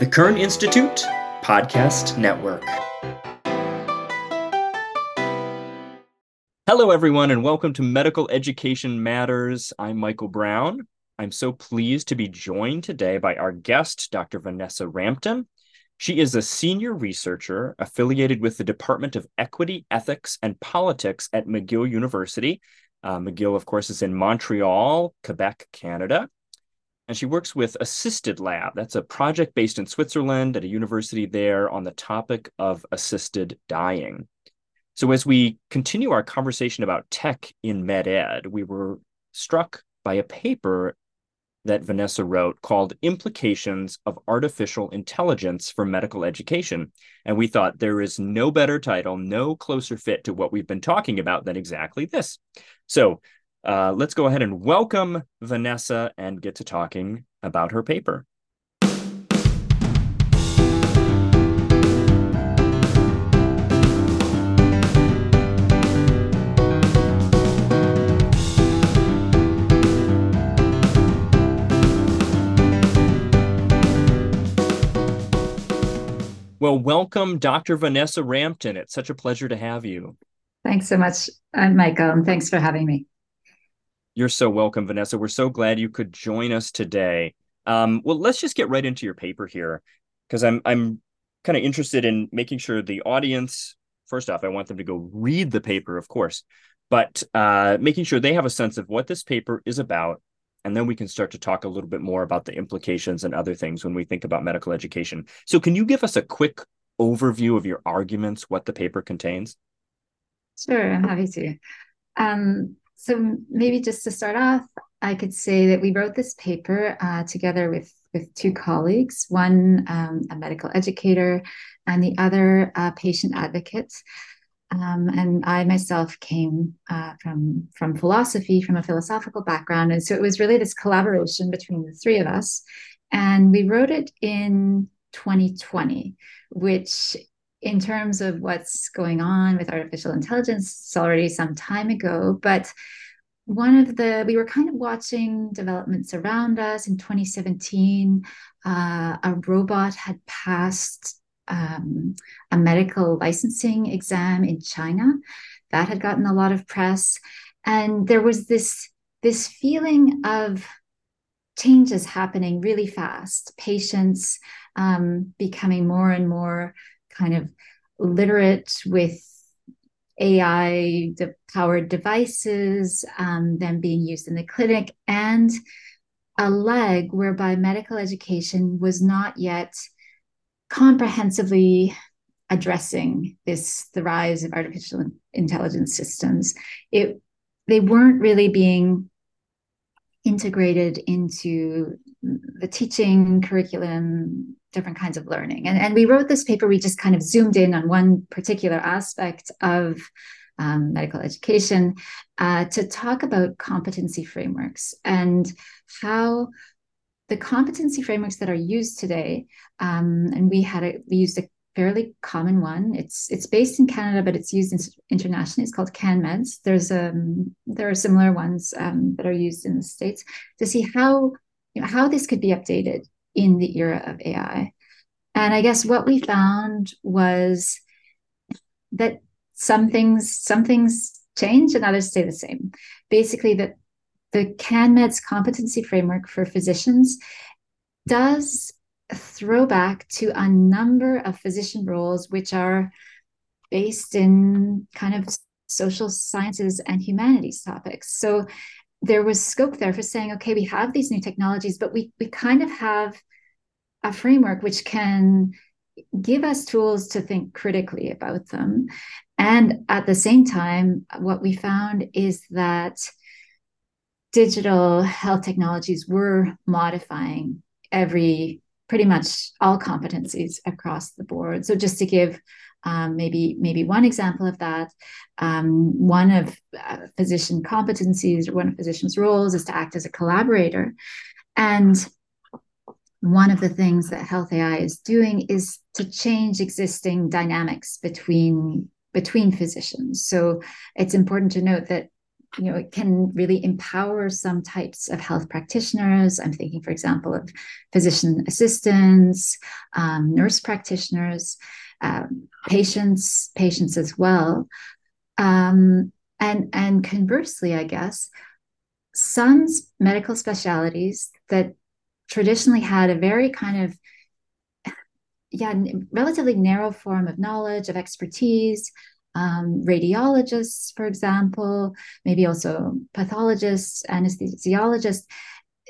The Kern Institute Podcast Network. Hello, everyone, and welcome to Medical Education Matters. I'm Michael Braun. I'm so pleased to be joined today by our guest, Dr. Vanessa Rampton. She is a senior researcher affiliated with the Department of Equity, Ethics, and Politics at McGill University. Uh, McGill, of course, is in Montreal, Quebec, Canada and she works with Assisted Lab. That's a project based in Switzerland at a university there on the topic of assisted dying. So, as we continue our conversation about tech in med ed, we were struck by a paper that Vanessa wrote called Implications of Artificial Intelligence for Medical Education. And we thought there is no better title, no closer fit to what we've been talking about than exactly this. So, uh, let's go ahead and welcome Vanessa and get to talking about her paper. Well, welcome, Dr. Vanessa Rampton. It's such a pleasure to have you. Thanks so much, uh, Michael, and thanks for having me. You're so welcome, Vanessa. We're so glad you could join us today. Um, well, let's just get right into your paper here, because I'm I'm kind of interested in making sure the audience. First off, I want them to go read the paper, of course, but uh, making sure they have a sense of what this paper is about, and then we can start to talk a little bit more about the implications and other things when we think about medical education. So, can you give us a quick overview of your arguments, what the paper contains? Sure, I'm happy to. Um, so maybe just to start off, I could say that we wrote this paper uh, together with with two colleagues, one um, a medical educator, and the other a patient advocate. Um, and I myself came uh, from from philosophy, from a philosophical background, and so it was really this collaboration between the three of us. And we wrote it in 2020, which in terms of what's going on with artificial intelligence, it's already some time ago. But one of the, we were kind of watching developments around us in 2017. Uh, a robot had passed um, a medical licensing exam in China. That had gotten a lot of press. And there was this, this feeling of changes happening really fast, patients um, becoming more and more kind of literate with AI powered devices, um, them being used in the clinic, and a leg whereby medical education was not yet comprehensively addressing this the rise of artificial intelligence systems. It they weren't really being integrated into the teaching curriculum different kinds of learning. And, and we wrote this paper, we just kind of zoomed in on one particular aspect of um, medical education uh, to talk about competency frameworks and how the competency frameworks that are used today, um, and we had a, we used a fairly common one. It's it's based in Canada, but it's used in, internationally. It's called CanMEDS. There's um there are similar ones um, that are used in the states to see how you know, how this could be updated in the era of AI. And I guess what we found was that some things some things change and others stay the same. Basically, that the CanMEDS competency framework for physicians does throw back to a number of physician roles which are based in kind of social sciences and humanities topics. So there was scope there for saying, okay, we have these new technologies, but we we kind of have a framework which can give us tools to think critically about them. And at the same time, what we found is that digital health technologies were modifying every pretty much all competencies across the board. So just to give um, maybe maybe one example of that. Um, one of uh, physician competencies or one of physician's roles is to act as a collaborator, and one of the things that health AI is doing is to change existing dynamics between between physicians. So it's important to note that you know, it can really empower some types of health practitioners. I'm thinking, for example, of physician assistants, um, nurse practitioners, um, patients, patients as well. Um, and and conversely, I guess, some medical specialities that traditionally had a very kind of yeah relatively narrow form of knowledge of expertise um, radiologists, for example, maybe also pathologists, anesthesiologists,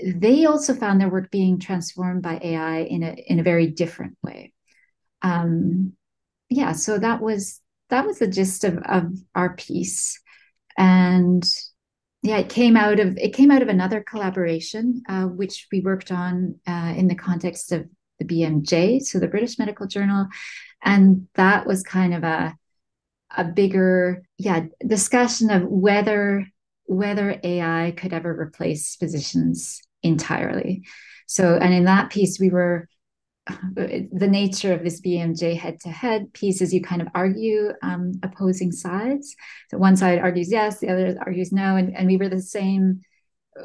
they also found their work being transformed by AI in a in a very different way. Um, yeah, so that was that was the gist of, of our piece, and yeah, it came out of it came out of another collaboration uh, which we worked on uh, in the context of the BMJ, so the British Medical Journal, and that was kind of a a bigger yeah discussion of whether whether AI could ever replace physicians entirely. So, and in that piece, we were the nature of this BMJ head to head piece is you kind of argue um, opposing sides. So one side argues yes, the other argues no, and, and we were the same.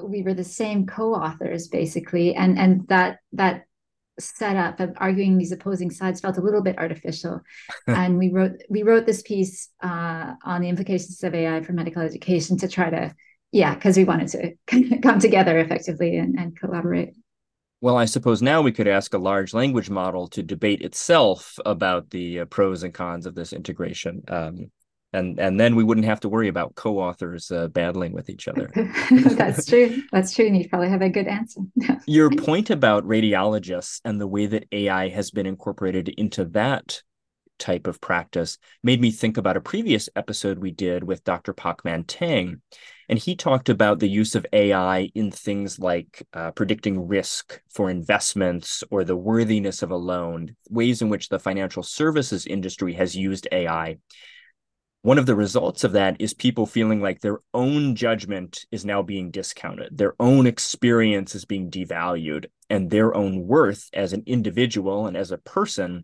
We were the same co-authors basically, and and that that setup of arguing these opposing sides felt a little bit artificial. and we wrote we wrote this piece uh, on the implications of AI for medical education to try to, yeah, because we wanted to come together effectively and, and collaborate. Well, I suppose now we could ask a large language model to debate itself about the uh, pros and cons of this integration. Um, and and then we wouldn't have to worry about co-authors uh, battling with each other. That's true. That's true. And you probably have a good answer. Your point about radiologists and the way that AI has been incorporated into that type of practice made me think about a previous episode we did with Dr. Pacman Tang. And he talked about the use of AI in things like uh, predicting risk for investments or the worthiness of a loan, ways in which the financial services industry has used AI one of the results of that is people feeling like their own judgment is now being discounted, their own experience is being devalued, and their own worth as an individual and as a person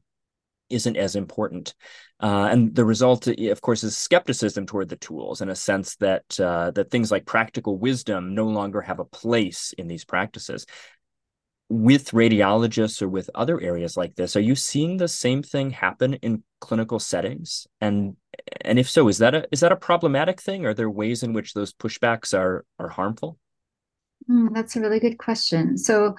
isn't as important. Uh, and the result, of course, is skepticism toward the tools, in a sense that uh, that things like practical wisdom no longer have a place in these practices. With radiologists or with other areas like this are you seeing the same thing happen in clinical settings? And and if so is that a is that a problematic thing? Are there ways in which those pushbacks are are harmful? Mm, that's a really good question. So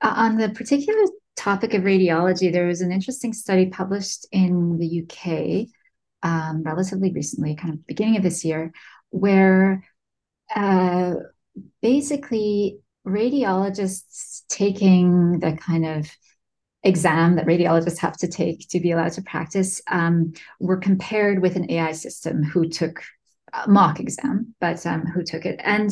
uh, on the particular topic of radiology there was an interesting study published in the uk um, relatively recently kind of beginning of this year where uh, basically radiologists taking the kind of exam that radiologists have to take to be allowed to practice um, were compared with an AI system who took a mock exam, but um, who took it. And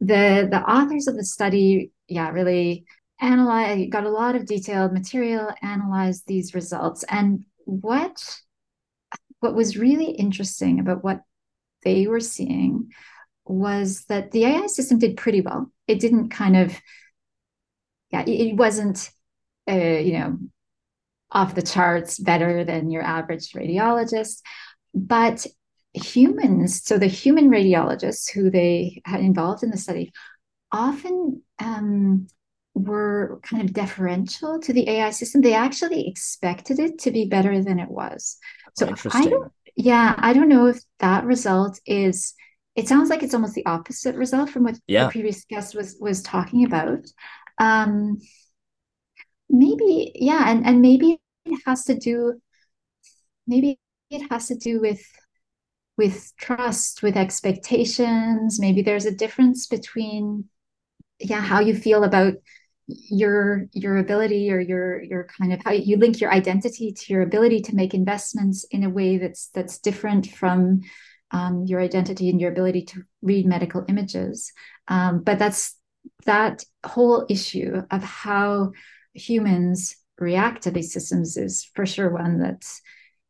the the authors of the study, yeah, really analyzed, got a lot of detailed material, analyzed these results, and what what was really interesting about what they were seeing was that the AI system did pretty well. It didn't kind of, yeah, it, wasn't, uh, you know, off the charts better than your average radiologist. But humans, so the human radiologists who they had involved in the study, often um, were kind of deferential to the AI system. They actually expected it to be better than it was. So I don't, yeah, I don't know if that result is it sounds like it's almost the opposite result from what yeah. the previous guest was was talking about. Um, maybe, yeah, and and maybe it has to do, maybe it has to do with with trust, with expectations. Maybe there's a difference between, yeah, how you feel about your your ability or your your kind of how you link your identity to your ability to make investments in a way that's that's different from um, your identity and your ability to read medical images. Um, but that's that whole issue of how humans react to these systems is for sure one that's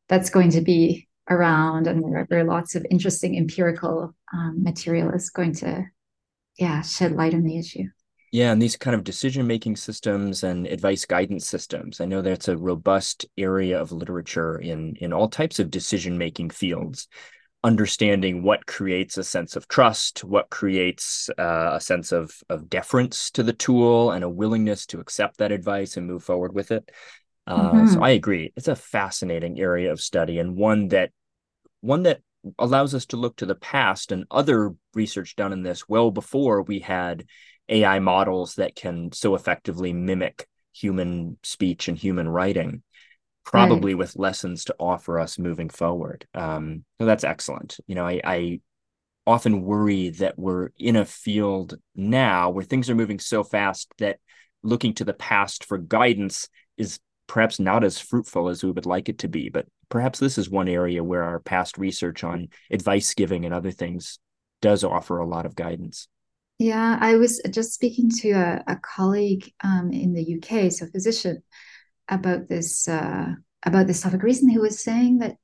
that's going to be around, and there, there are lots of interesting empirical um, material is going to, yeah, shed light on the issue. Yeah, and these kind of decision making systems and advice guidance systems. I know that's a robust area of literature in in all types of decision making fields understanding what creates a sense of trust, what creates uh, a sense of of deference to the tool, and a willingness to accept that advice and move forward with it. Uh, mm-hmm. So I agree. It's a fascinating area of study and one that one that allows us to look to the past and other research done in this well before we had AI models that can so effectively mimic human speech and human writing probably right. with lessons to offer us moving forward. Um, so that's excellent. You know, I, I often worry that we're in a field now where things are moving so fast that looking to the past for guidance is perhaps not as fruitful as we would like it to be. But perhaps this is one area where our past research on advice giving and other things does offer a lot of guidance. Yeah, I was just speaking to a, a colleague um, in the UK, so physician, about this uh, about this topic recently who was saying that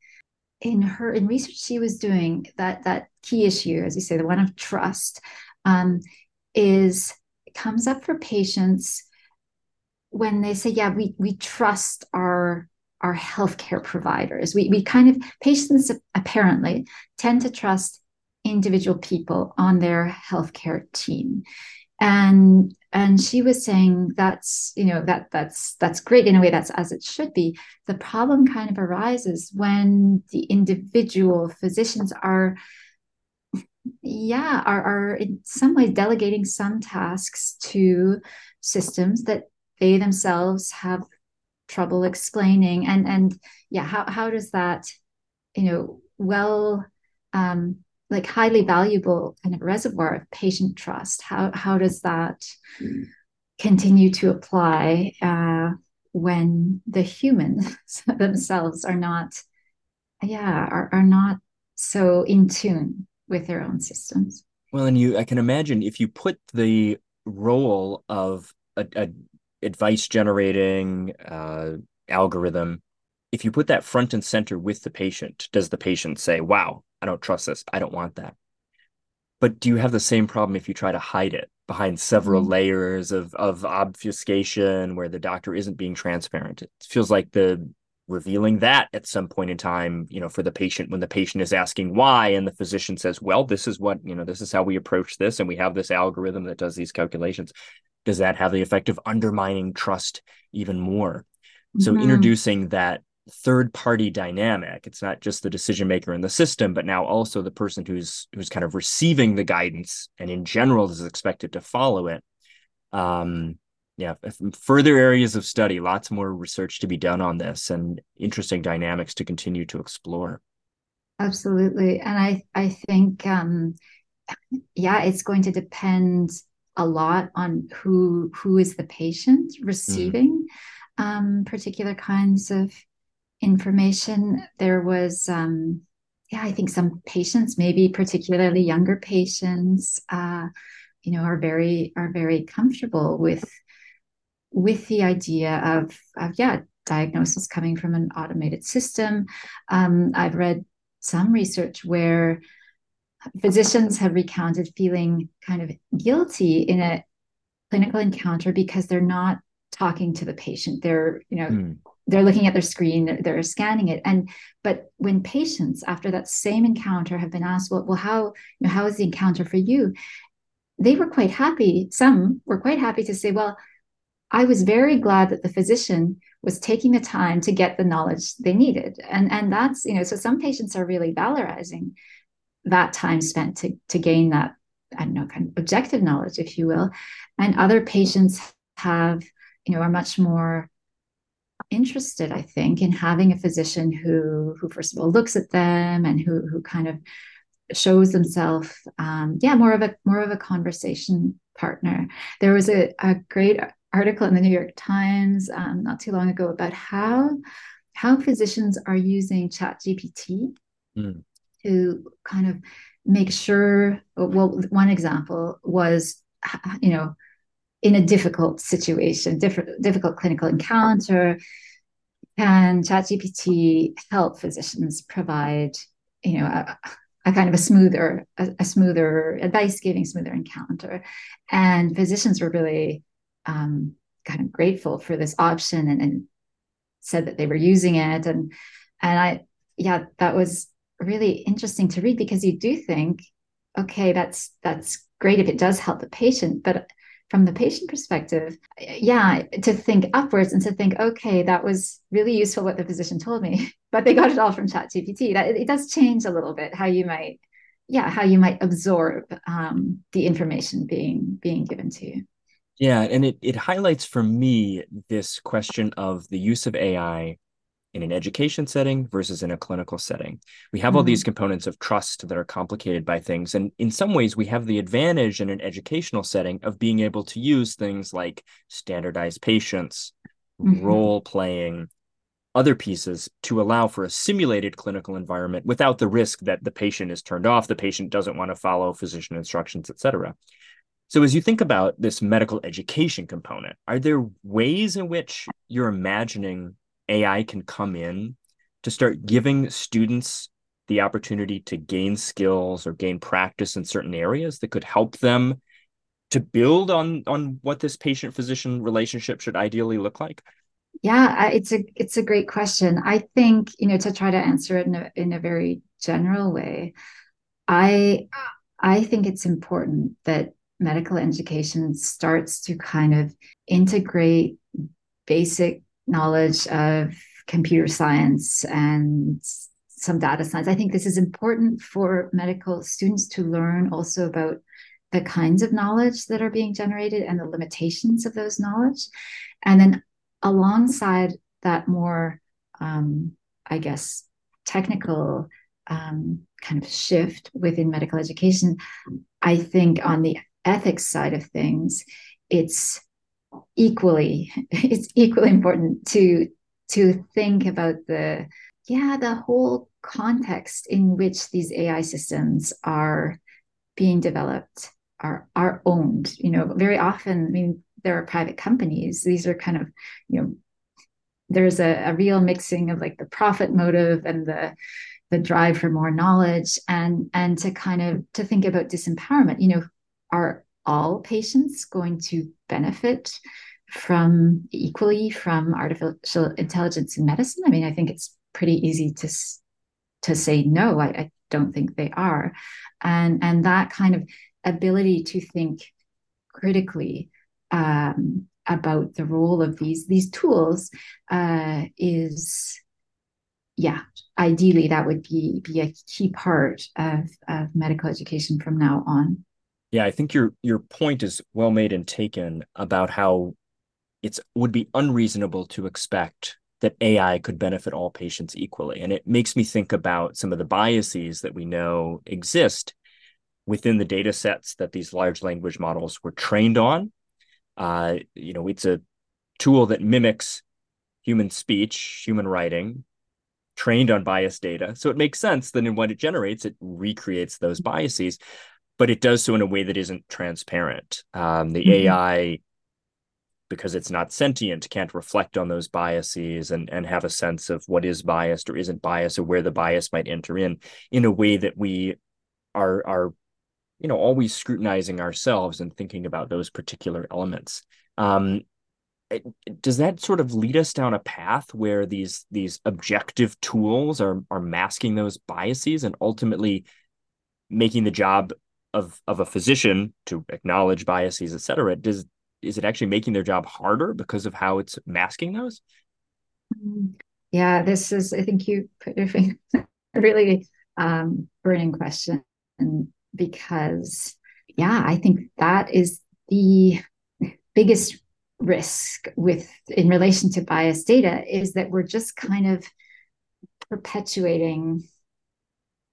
in her in research she was doing that that key issue as you say the one of trust um, is comes up for patients when they say yeah we we trust our our healthcare providers. We we kind of patients apparently tend to trust individual people on their healthcare team. And and she was saying that's you know that that's that's great in a way that's as it should be. The problem kind of arises when the individual physicians are yeah are, are in some ways delegating some tasks to systems that they themselves have trouble explaining. And and yeah how, how does that you know well um like highly valuable kind of reservoir of patient trust. How how does that continue to apply uh, when the humans themselves are not yeah are, are not so in tune with their own systems? Well and you i can imagine if you put the role of a, a advice generating uh, algorithm if you put that front and center with the patient does the patient say wow I don't trust this. I don't want that. But do you have the same problem if you try to hide it behind several mm-hmm. layers of of obfuscation where the doctor isn't being transparent? It feels like the revealing that at some point in time, you know, for the patient when the patient is asking why and the physician says, "Well, this is what, you know, this is how we approach this and we have this algorithm that does these calculations." Does that have the effect of undermining trust even more? So mm-hmm. introducing that third party dynamic it's not just the decision maker in the system but now also the person who's who's kind of receiving the guidance and in general is expected to follow it um yeah further areas of study lots more research to be done on this and interesting dynamics to continue to explore absolutely and i i think um yeah it's going to depend a lot on who who is the patient mm. receiving mm. um particular kinds of information. There was, um, yeah, I think some patients, maybe particularly younger patients, uh, you know, are very are very comfortable with with the idea of, of yeah, diagnosis coming from an automated system. Um, I've read some research where physicians have recounted feeling kind of guilty in a clinical encounter because they're not talking to the patient. They're, you know, mm they're looking at their screen they're, they're, scanning it. And but when patients after that same encounter have been asked well, well how you know how is the encounter for you? they were quite happy some were quite happy to say well i was very glad that the physician was taking the time to get the knowledge they needed. And and that's you know so some patients are really valorizing that time spent to to gain that i don't know kind of objective knowledge if you will. And other patients have you know are much more interested, I think, in having a physician who who first of all looks at them and who who kind of shows themselves um, yeah more of a more of a conversation partner there was a, a great article in the new york times um, not too long ago about how how physicians are using chat gpt mm. to kind of make sure well one example was you know in a difficult situation, difficult clinical encounter, can ChatGPT help physicians provide, you know, a, a kind of a smoother, a, a, smoother advice giving, smoother encounter, and physicians were really um, kind of grateful for this option and, and said that they were using it, and and I, yeah, that was really interesting to read because you do think, okay, that's that's great if it does help the patient, but from the patient perspective, yeah, to think upwards and to think, okay, that was really useful what the physician told me, but they got it all from ChatGPT. That it, does change a little bit how you might, yeah, how you might absorb um, the information being being given to you. Yeah, and it it highlights for me this question of the use of AI in an education setting versus in a clinical setting. We have mm-hmm. all these mm-hmm. components of trust that are complicated by things. And in some ways, we have the advantage in an educational setting of being able to use things like standardized patients, mm-hmm. role playing, other pieces to allow for a simulated clinical environment without the risk that the patient is turned off, the patient doesn't want to follow physician instructions, et cetera. So, as you think about this medical education component, are there ways in which you're imagining AI can come in to start giving students the opportunity to gain skills or gain practice in certain areas that could help them to build on on what this patient physician relationship should ideally look like? Yeah it's a it's a great question. I think you know to try to answer it in a, in a very general way i i think it's important that medical education starts to kind of integrate basic knowledge of computer science and some data science. I think this is important for medical students to learn also about the kinds of knowledge that are being generated and the limitations of those knowledge. And then alongside that more, um, I guess, technical um, kind of shift within medical education, I think on the ethics side of things, it's equally it's equally important to to think about the yeah the whole context in which these ai systems are being developed are are owned. You know very often i mean there are private companies. These are kind of you know there's a, a real mixing of like the profit motive and the the drive for more knowledge and and to kind of to think about disempowerment. You know are all patients going to benefit from equally from artificial intelligence in medicine? I mean, I think it's pretty easy to to say no. I, I don't think they are, and and that kind of ability to think critically um, about the role of these these tools uh, is yeah ideally that would be be a key part of, of medical education from now on yeah, I think your your point is well made and taken about how it would be unreasonable to expect that AI could benefit all patients equally. And it makes me think about some of the biases that we know exist within the data sets that these large language models were trained on. Uh, you know, it's a tool that mimics human speech, human writing, trained on biased data. So it makes sense that in what it generates, it recreates those biases but it does so in a way that isn't transparent. Um, the mm-hmm. AI, because it's not sentient, can't reflect on those biases and and have a sense of what is biased or isn't biased or where the bias might enter in in a way that we are are you know always scrutinizing ourselves and thinking about those particular elements. Um, does that sort of lead us down a path where these these objective tools are are masking those biases and ultimately making the job of of a physician to acknowledge biases, et cetera, does is it actually making their job harder because of how it's masking those? Yeah, this is I think you put your finger really um, burning question because yeah, I think that is the biggest risk with in relation to bias data is that we're just kind of perpetuating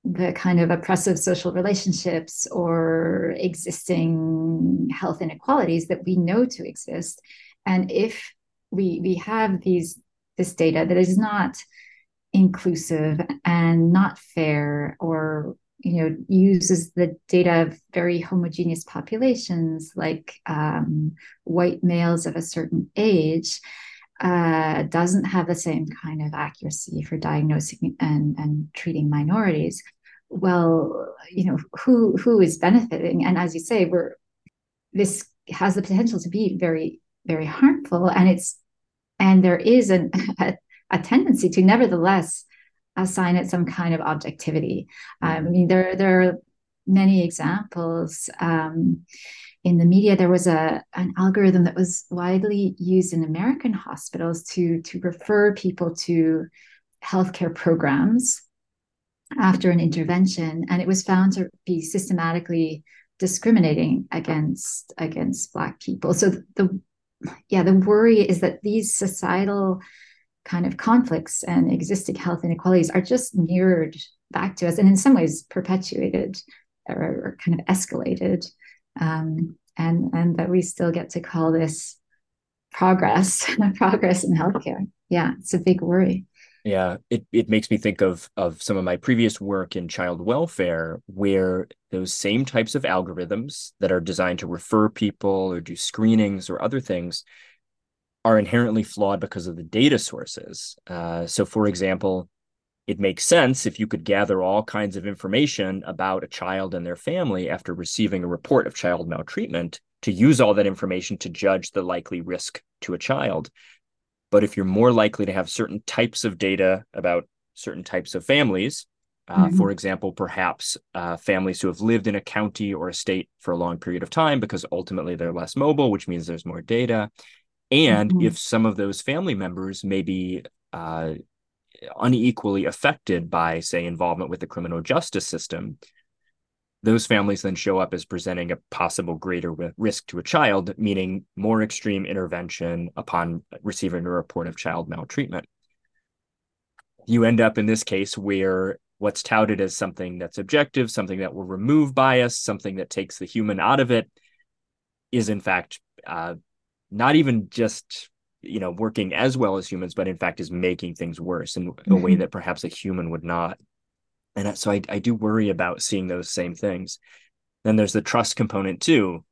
the kind of oppressive social relationships or existing health inequalities that we know to exist. And if we we have these this data that is not inclusive and not fair or you know uses the data of very homogeneous populations like um, white males of a certain age uh, doesn't have the same kind of accuracy for diagnosing and, and treating minorities, well, you know, who who is benefiting? And as you say, we're this has the potential to be very, very harmful. And it's and there is an, a, a tendency to nevertheless assign it some kind of objectivity. I mean, there there are many examples. Um, in the media, there was a an algorithm that was widely used in American hospitals to to refer people to healthcare programs after an intervention, and it was found to be systematically discriminating against against Black people. So the yeah, the worry is that these societal kind of conflicts and existing health inequalities are just mirrored back to us, and in some ways perpetuated or, or kind of escalated um, and and that we still get to call this progress progress in healthcare. Yeah it's a big worry. Yeah it, it makes me think of of some of my previous work in child welfare where those same types of algorithms that are designed to refer people or do screenings or other things are inherently flawed because of the data sources. Uh, so for example it makes sense if you could gather all kinds of information about a child and their family after receiving a report of child maltreatment to use all that information to judge the likely risk to a child. But if you're more likely to have certain types of data about certain types of families, uh, mm-hmm. for example, perhaps uh, families who have lived in a county or a state for a long period of time because ultimately they're less mobile, which means there's more data. And mm-hmm. if some of those family members may be uh, unequally affected by, say, involvement with the criminal justice system, those families then show up as presenting a possible greater risk to a child, meaning more extreme intervention upon receiving a report of child maltreatment. You end up in this case where what's touted as something that's objective, something that will remove bias, something that takes the human out of it, is in fact uh, not even just you know working as well as humans but in fact is making things worse in a way mm-hmm. that perhaps a human would not. And so I, I do worry about seeing those same things. Then there's the trust component too.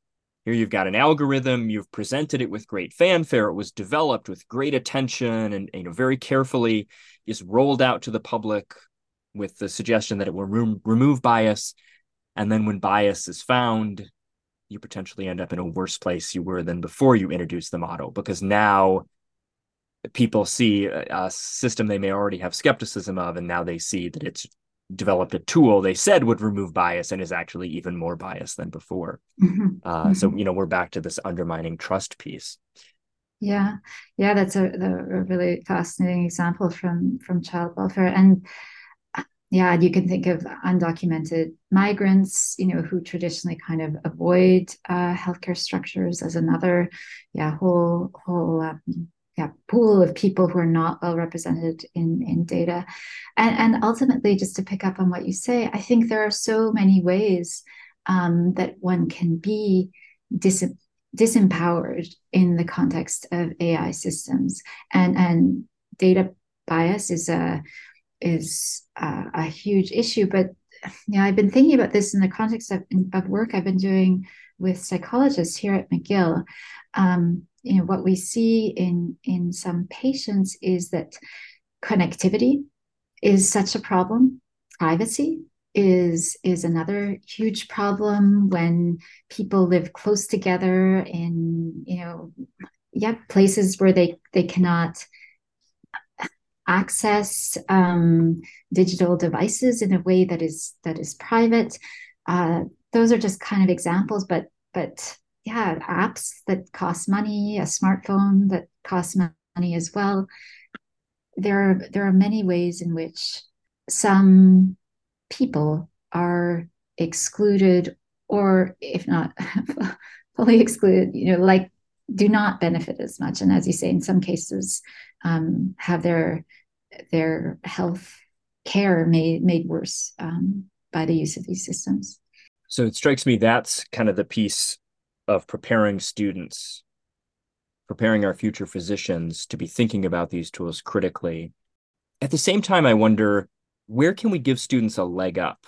Here you've got an algorithm you've presented it with great fanfare it was developed with great attention and you know very carefully is rolled out to the public with the suggestion that it will rem- remove bias. And then when bias is found you potentially end up in a worse place you were than before you introduced the model because now people see a, system they may already have skepticism of and now they see that it's developed a tool they said would remove bias and is actually even more biased than before mm-hmm. Uh, mm-hmm. so you know we're back to this undermining trust piece yeah yeah that's a, a really fascinating example from from child welfare and yeah, you can think of undocumented migrants, you know, who traditionally kind of avoid uh, healthcare structures as another, yeah, whole whole um, yeah pool of people who are not well represented in in data, and and ultimately, just to pick up on what you say, I think there are so many ways um, that one can be dis- disempowered in the context of AI systems, and and data bias is a is uh, a huge issue. But yeah, I've been thinking about this in the context of, of work I've been doing with psychologists here at McGill. Um, you know, what we see in in some patients is that connectivity is such a problem. Privacy is is another huge problem when people live close together in you know yeah places where they they cannot access um, digital devices in a way that is that is private. Uh, those are just kind of examples, but but yeah, apps that cost money, a smartphone that costs money as well. There are there are many ways in which some people are excluded, or if not fully excluded, you know, like do not benefit as much, and as you say, in some cases, um, have their their health care made made worse um, by the use of these systems. So it strikes me that's kind of the piece of preparing students, preparing our future physicians to be thinking about these tools critically. At the same time, I wonder where can we give students a leg up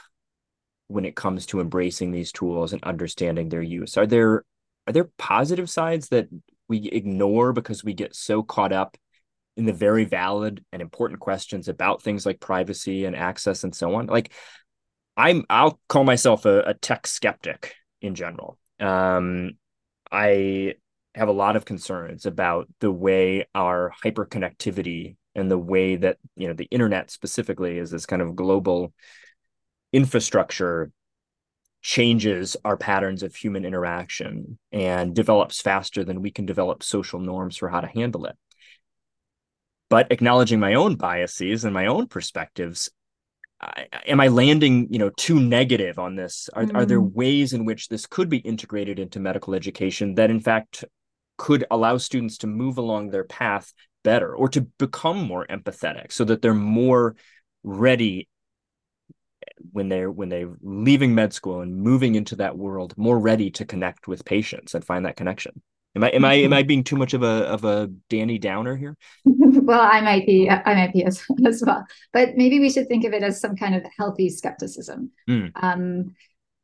when it comes to embracing these tools and understanding their use? Are there are there positive sides that we ignore because we get so caught up in the very valid and important questions about things like privacy and access and so on. Like I'm I'll call myself a, a tech skeptic in general. Um, I have a lot of concerns about the way our hyperconnectivity and the way that you know the internet specifically is this kind of global infrastructure changes our patterns of human interaction and develops faster than we can develop social norms for how to handle it but acknowledging my own biases and my own perspectives I, am i landing you know too negative on this are, mm. are there mm. ways in which this could be integrated into medical education that in fact could allow students to move along their path better or to become more empathetic so that they're more ready when they're when they're leaving med school and moving into that world more ready to connect with patients and find that connection am i am i am i being too much of a of a danny downer here? Well i might be i might be as, as well. But maybe we should think of it as some kind of healthy skepticism. Mm. um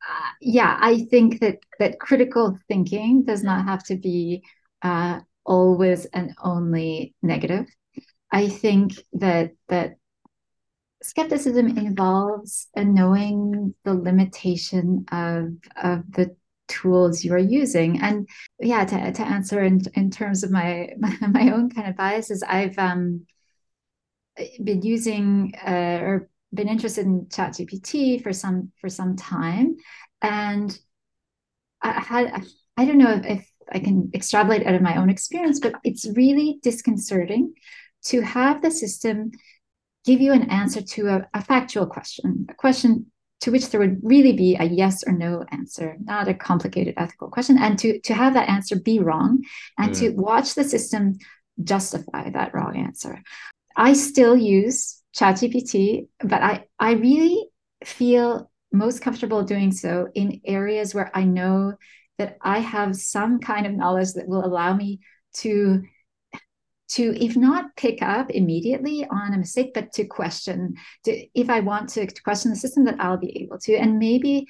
uh, yeah i think that that critical thinking does not have to be uh always and only negative. I think that that skepticism involves a knowing the limitation of of the tools you are using. And yeah to, to answer in, in terms of my my own kind of biases i've um been using uh, or been interested in ChatGPT for some for some time. And i had i don't know if, if i can extrapolate out of my own experience but it's really disconcerting to have the system give you an answer to a, a factual question, a question to which there would really be a yes or no answer, not a complicated ethical question, and to to have that answer be wrong, and mm. to watch the system justify that wrong answer. I still use ChatGPT, but I I really feel most comfortable doing so in areas where I know that I have some kind of knowledge that will allow me to to if not pick up immediately on a mistake but to question to, if i want to question the system that i'll be able to. And maybe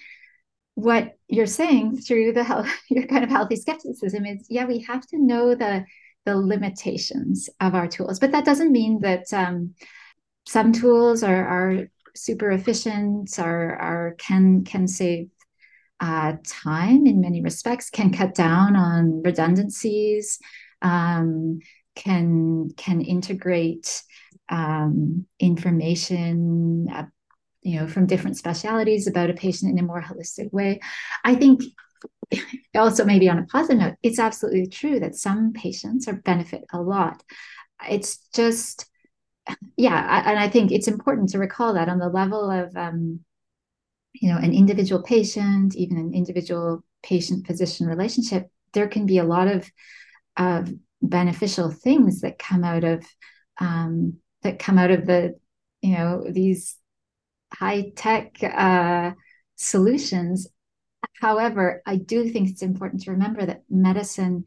what you're saying through the health your kind of healthy skepticism is yeah we have to know the the limitations of our tools. But that doesn't mean that um, some tools are are super efficient or are can can save uh, time in many respects can cut down on redundancies um, can can integrate um, information uh, you know from different specialities about a patient in a more holistic way. I think also maybe on a positive note it's absolutely true that some patients are benefit a lot. It's just yeah and i think it's important to recall that on the level of um, you know an individual patient even an individual patient physician relationship there can be a lot of of beneficial things that come out of um, that come out of the you know these high tech uh, solutions. However, I do think it's important to remember that medicine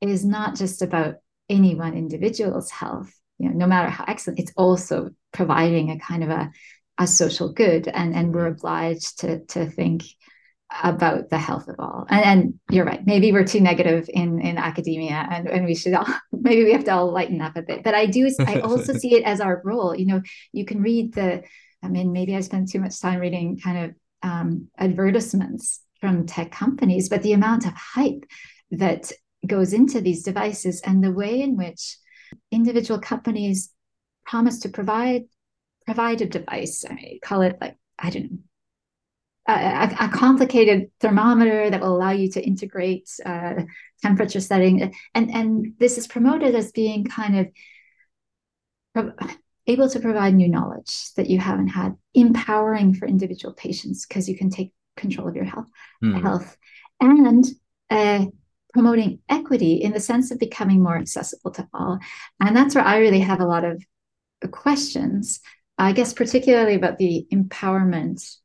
is not just about any one individual's health. You know, no matter how excellent, it's also providing a kind of a a social good, and and we're obliged to to think about the health of all. And, and, you're right. Maybe we're too negative in in academia, and, and we should all maybe we have to all lighten up a bit. But I do. I also see it as our role. You know, you can read the. I mean, maybe I spend too much time reading kind of um, advertisements from tech companies, but the amount of hype that goes into these devices and the way in which individual companies promise to provide provide a device. I call it like I don't know a, a, complicated thermometer that will allow you to integrate uh, temperature setting. And and this is promoted as being kind of able to provide new knowledge that you haven't had empowering for individual patients because you can take control of your health mm. health. And uh, promoting equity in the sense of becoming more accessible to all. And that's where i really have a lot of questions i guess particularly about the empowerment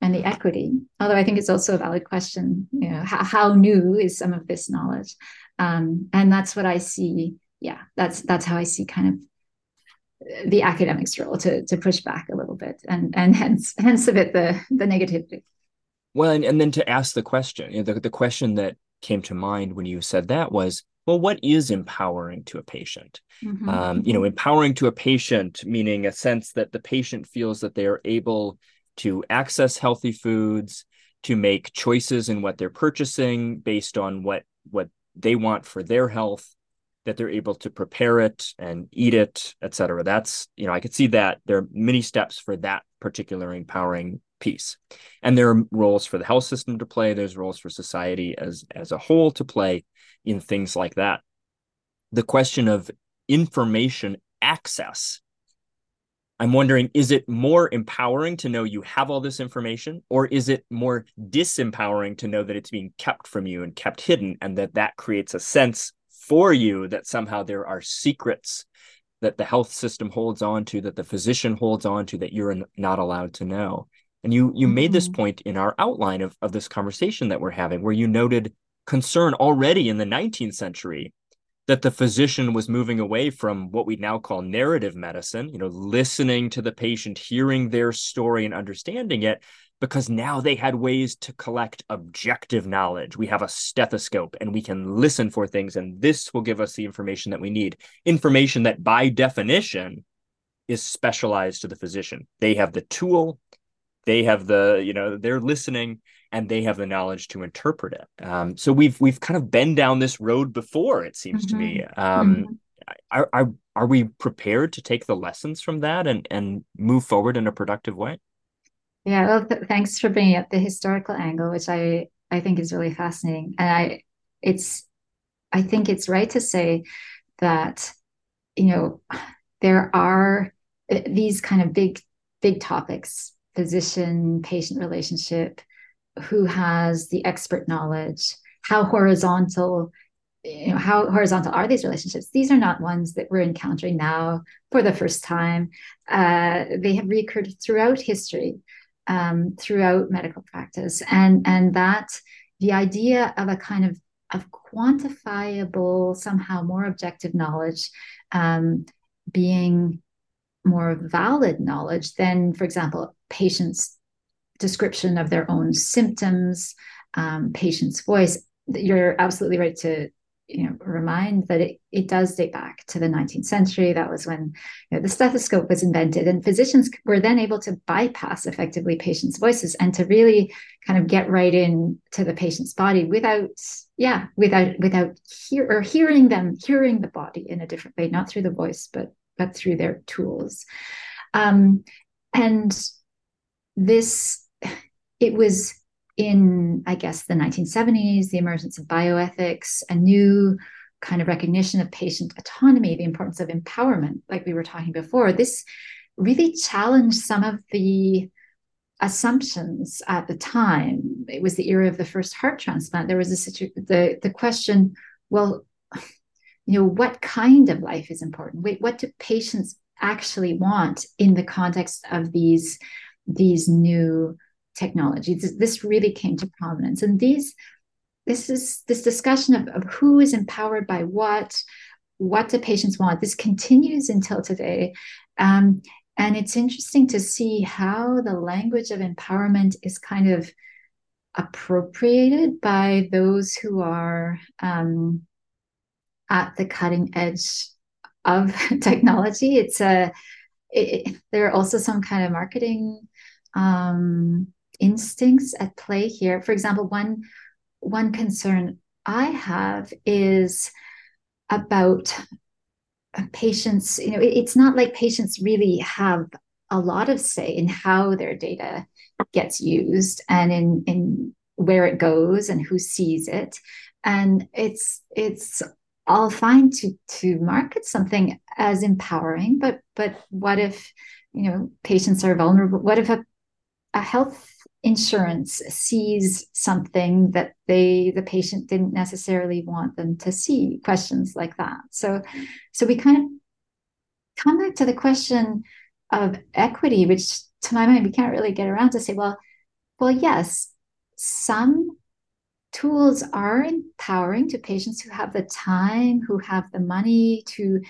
and the equity. Although I think it's also a valid question, you know, how, how new is some of this knowledge? Um, and that's what I see. Yeah, that's that's how I see kind of the academics role to to push back a little bit, and and hence hence a bit the the negativity. Well, and, and then to ask the question, you know, the, the question that came to mind when you said that was, well, what is empowering to a patient? Mm-hmm. Um, you know, empowering to a patient, meaning a sense that the patient feels that they are able to access healthy foods, to make choices in what they're purchasing based on what what they want for their health, that they're able to prepare it and eat it, et cetera. That's, you know, I could see that there are many steps for that particular empowering piece. And there are roles for the health system to play. There's roles for society as as a whole to play in things like that. The question of information access. I'm wondering, is it more empowering to know you have all this information, or is it more disempowering to know that it's being kept from you and kept hidden, and that that creates a sense for you that somehow there are secrets that the health system holds on to, that the physician holds on to, that you're not allowed to know? And you you mm-hmm. made this mm-hmm. point in our outline of, of this conversation that we're having, where you noted concern already in the 19th century that the physician was moving away from what we now call narrative medicine, you know, listening to the patient, hearing their story and understanding it, because now they had ways to collect objective knowledge. We have a stethoscope and we can listen for things, and this will give us the information that we need. Information that, by definition, is specialized to the physician. They have the tool, they have the, you know, they're listening and they have the knowledge to interpret it. Um, so we've we've kind of been down this road before. It seems mm-hmm. to me. Mm-hmm. Um, mm-hmm. are, are are we prepared to take the lessons from that and and move forward in a productive way? Yeah, well, th- thanks for bringing up the historical angle, which I I think is really fascinating, and I it's I think it's right to say that you know there are uh, these kind of big big topics physician patient relationship who has the expert knowledge how horizontal you know how horizontal are these relationships? These are not ones that we're encountering now for the first time. Uh, they have recurred throughout history um, throughout medical practice. And and that the idea of a kind of of quantifiable somehow more objective knowledge um, being more valid knowledge than for example patients description of their own symptoms, um, patient's voice. You're absolutely right to you know remind that it, it does date back to the 19th century that was when you know, the stethoscope was invented and physicians were then able to bypass effectively patients voices and to really kind of get right in to the patient's body without yeah without without hear or hearing them hearing the body in a different way not through the voice but but through their tools um, and this it was in, I guess, the 1970s, the emergence of bioethics, a new kind of recognition of patient autonomy, the importance of empowerment, like we were talking before. This really challenged some of the assumptions at the time. It was the era of the first heart transplant. There was a situ- the the question, well, you know, what kind of life is important? Wait, what do patients actually want in the context of these these new technology. This, this really came to prominence. And these, this is this discussion of, of who is empowered by what, what do patients want? This continues until today. Um, and it's interesting to see how the language of empowerment is kind of appropriated by those who are um, at the cutting edge of technology. It's a it, there are also some kind of marketing um, instincts at play here. For example, one one concern I have is about patients. You know, it, it's not like patients really have a lot of say in how their data gets used and in in where it goes and who sees it and it's it's all fine to to market something as empowering but but what if you know patients are vulnerable what if a, a health insurance sees something that they the patient didn't necessarily want them to see questions like that. So so we kind of come back to the question of equity which to my mind we can't really get around to say well well yes some tools are empowering to patients who have the time who have the money to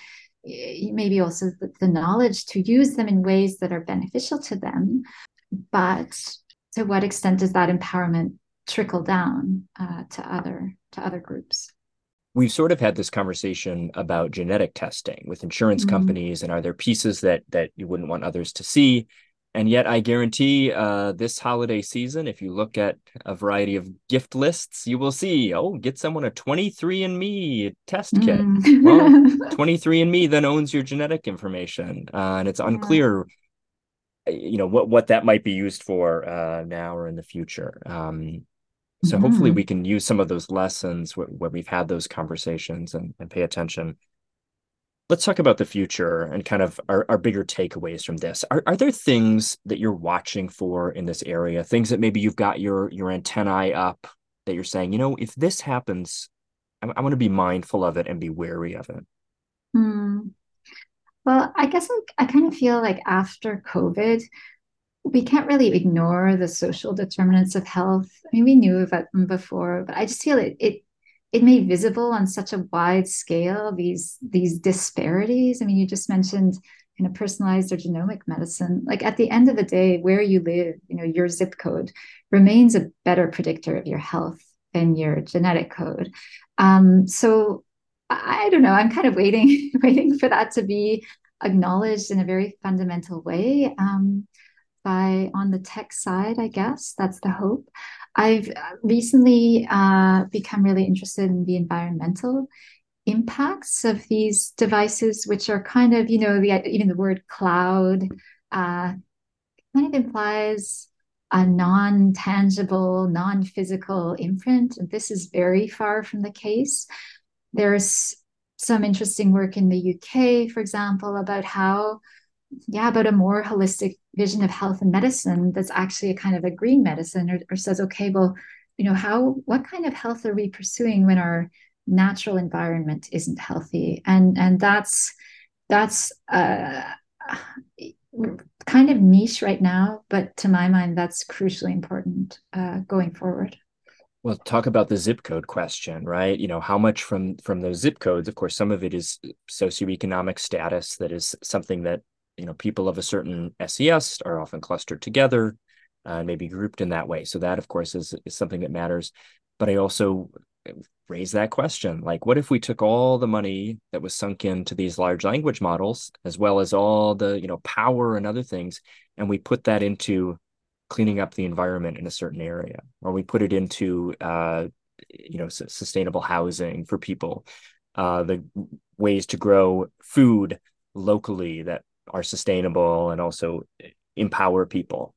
eh, maybe also the, the knowledge to use them in ways that are beneficial to them. But to what extent does that empowerment trickle down uh, to other to other groups? We've sort of had this conversation about genetic testing with insurance mm-hmm. companies, and are there pieces that that you wouldn't want others to see? And yet, I guarantee uh, this holiday season, if you look at a variety of gift lists, you will see, oh, get someone a 23andMe test kit. Mm. well, 23andMe then owns your genetic information. Uh, and it's unclear, you know, what, what that might be used for uh, now or in the future. Um, so mm-hmm. hopefully we can use some of those lessons where, where we've had those conversations and, and pay attention let's talk about the future and kind of our, our bigger takeaways from this are, are there things that you're watching for in this area things that maybe you've got your your antennae up that you're saying you know if this happens i, I want to be mindful of it and be wary of it hmm. Well i guess I, kind of feel like after covid we can't really ignore the social determinants of health i mean we knew about them before but i just feel it it it made visible on such a wide scale these these disparities. I mean, you just mentioned in a personalized or genomic medicine. Like at the end of the day, where you live, you know, your zip code remains a better predictor of your health than your genetic code. Um, so I don't know. I'm kind of waiting, waiting for that to be acknowledged in a very fundamental way. Um, by on the tech side, I guess that's the hope. I've recently uh, become really interested in the environmental impacts of these devices, which are kind of, you know, the, even the word cloud uh, kind of implies a non tangible, non physical imprint. And this is very far from the case. There's some interesting work in the UK, for example, about how yeah, about a more holistic vision of health and medicine that's actually a kind of a green medicine or, or says, okay, well, you know, how what kind of health are we pursuing when our natural environment isn't healthy? And and that's that's uh kind of niche right now, but to my mind, that's crucially important uh, going forward. Well, talk about the zip code question, right? You know, how much from from those zip codes? Of course, some of it is socioeconomic status. That is something that you know people of a certain SES are often clustered together and uh, maybe grouped in that way. So that of course is is something that matters. But I also raise that question like what if we took all the money that was sunk into these large language models as well as all the you know power and other things and we put that into cleaning up the environment in a certain area or we put it into uh, you know s- sustainable housing for people. Uh, the ways to grow food locally that are sustainable and also empower people.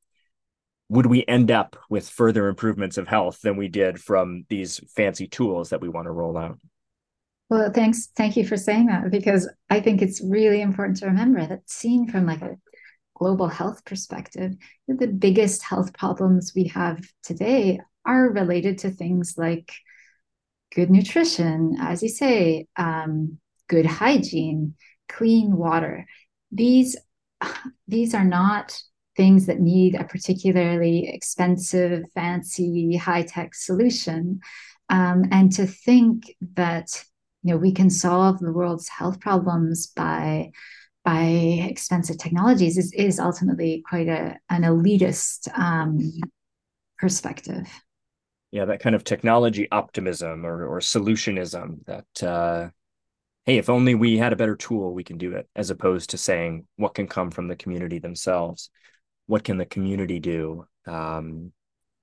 Would we end up with further improvements of health than we did from these fancy tools that we want to roll out? Well thanks. Thank you for saying that because i think it's really important to remember that seen from like a global health perspective the biggest health problems we have today are related to things like good nutrition as you say um, good hygiene clean water these these are not things that need a particularly expensive, fancy, high tech solution. Um, and to think that you know we can solve the world's health problems by by expensive technologies is, is ultimately quite a, an elitist um, perspective. Yeah, that kind of technology optimism or, or solutionism that uh, hey, if only we had a better tool, we can do it, as opposed to saying what can come from the community themselves. What can the community do um,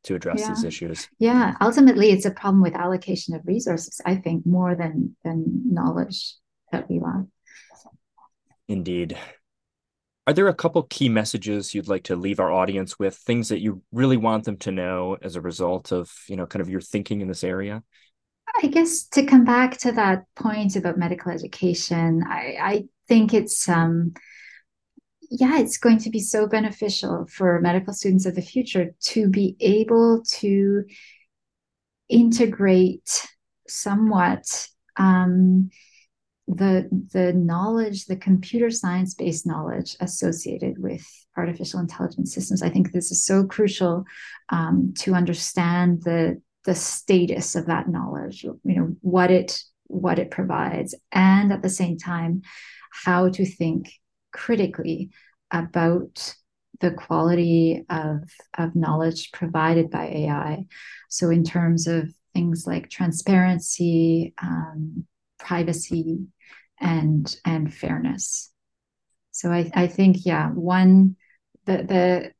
to address yeah. these issues? Yeah, ultimately, it's a problem with allocation of resources. I think more than than knowledge that we lack. Indeed. Are there a couple key messages you'd like to leave our audience with? Things that you really want them to know as a result of, you know, kind of your thinking in this area? I guess to come back to that point about medical education, I, I think it's um, yeah, it's going to be so beneficial for medical students of the future to be able to integrate somewhat um, the the knowledge, the computer science based knowledge associated with artificial intelligence systems. I think this is so crucial um, to understand the the status of that knowledge you know what it what it provides and at the same time how to think critically about the quality of, of knowledge provided by ai so in terms of things like transparency um, privacy and and fairness so I, I think yeah one the the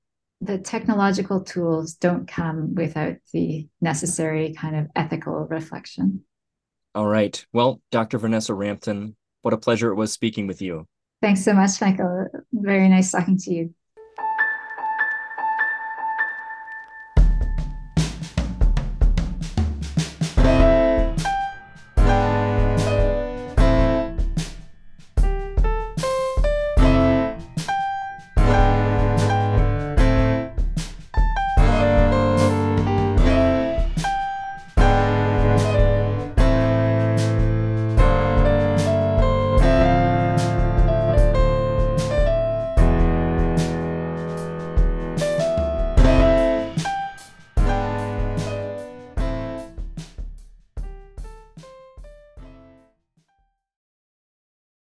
the technological tools don't come without the necessary kind of ethical reflection. All right. Well, Dr. Vanessa Rampton, what a pleasure it was speaking with you. Thanks so much, Michael. Very nice talking to you.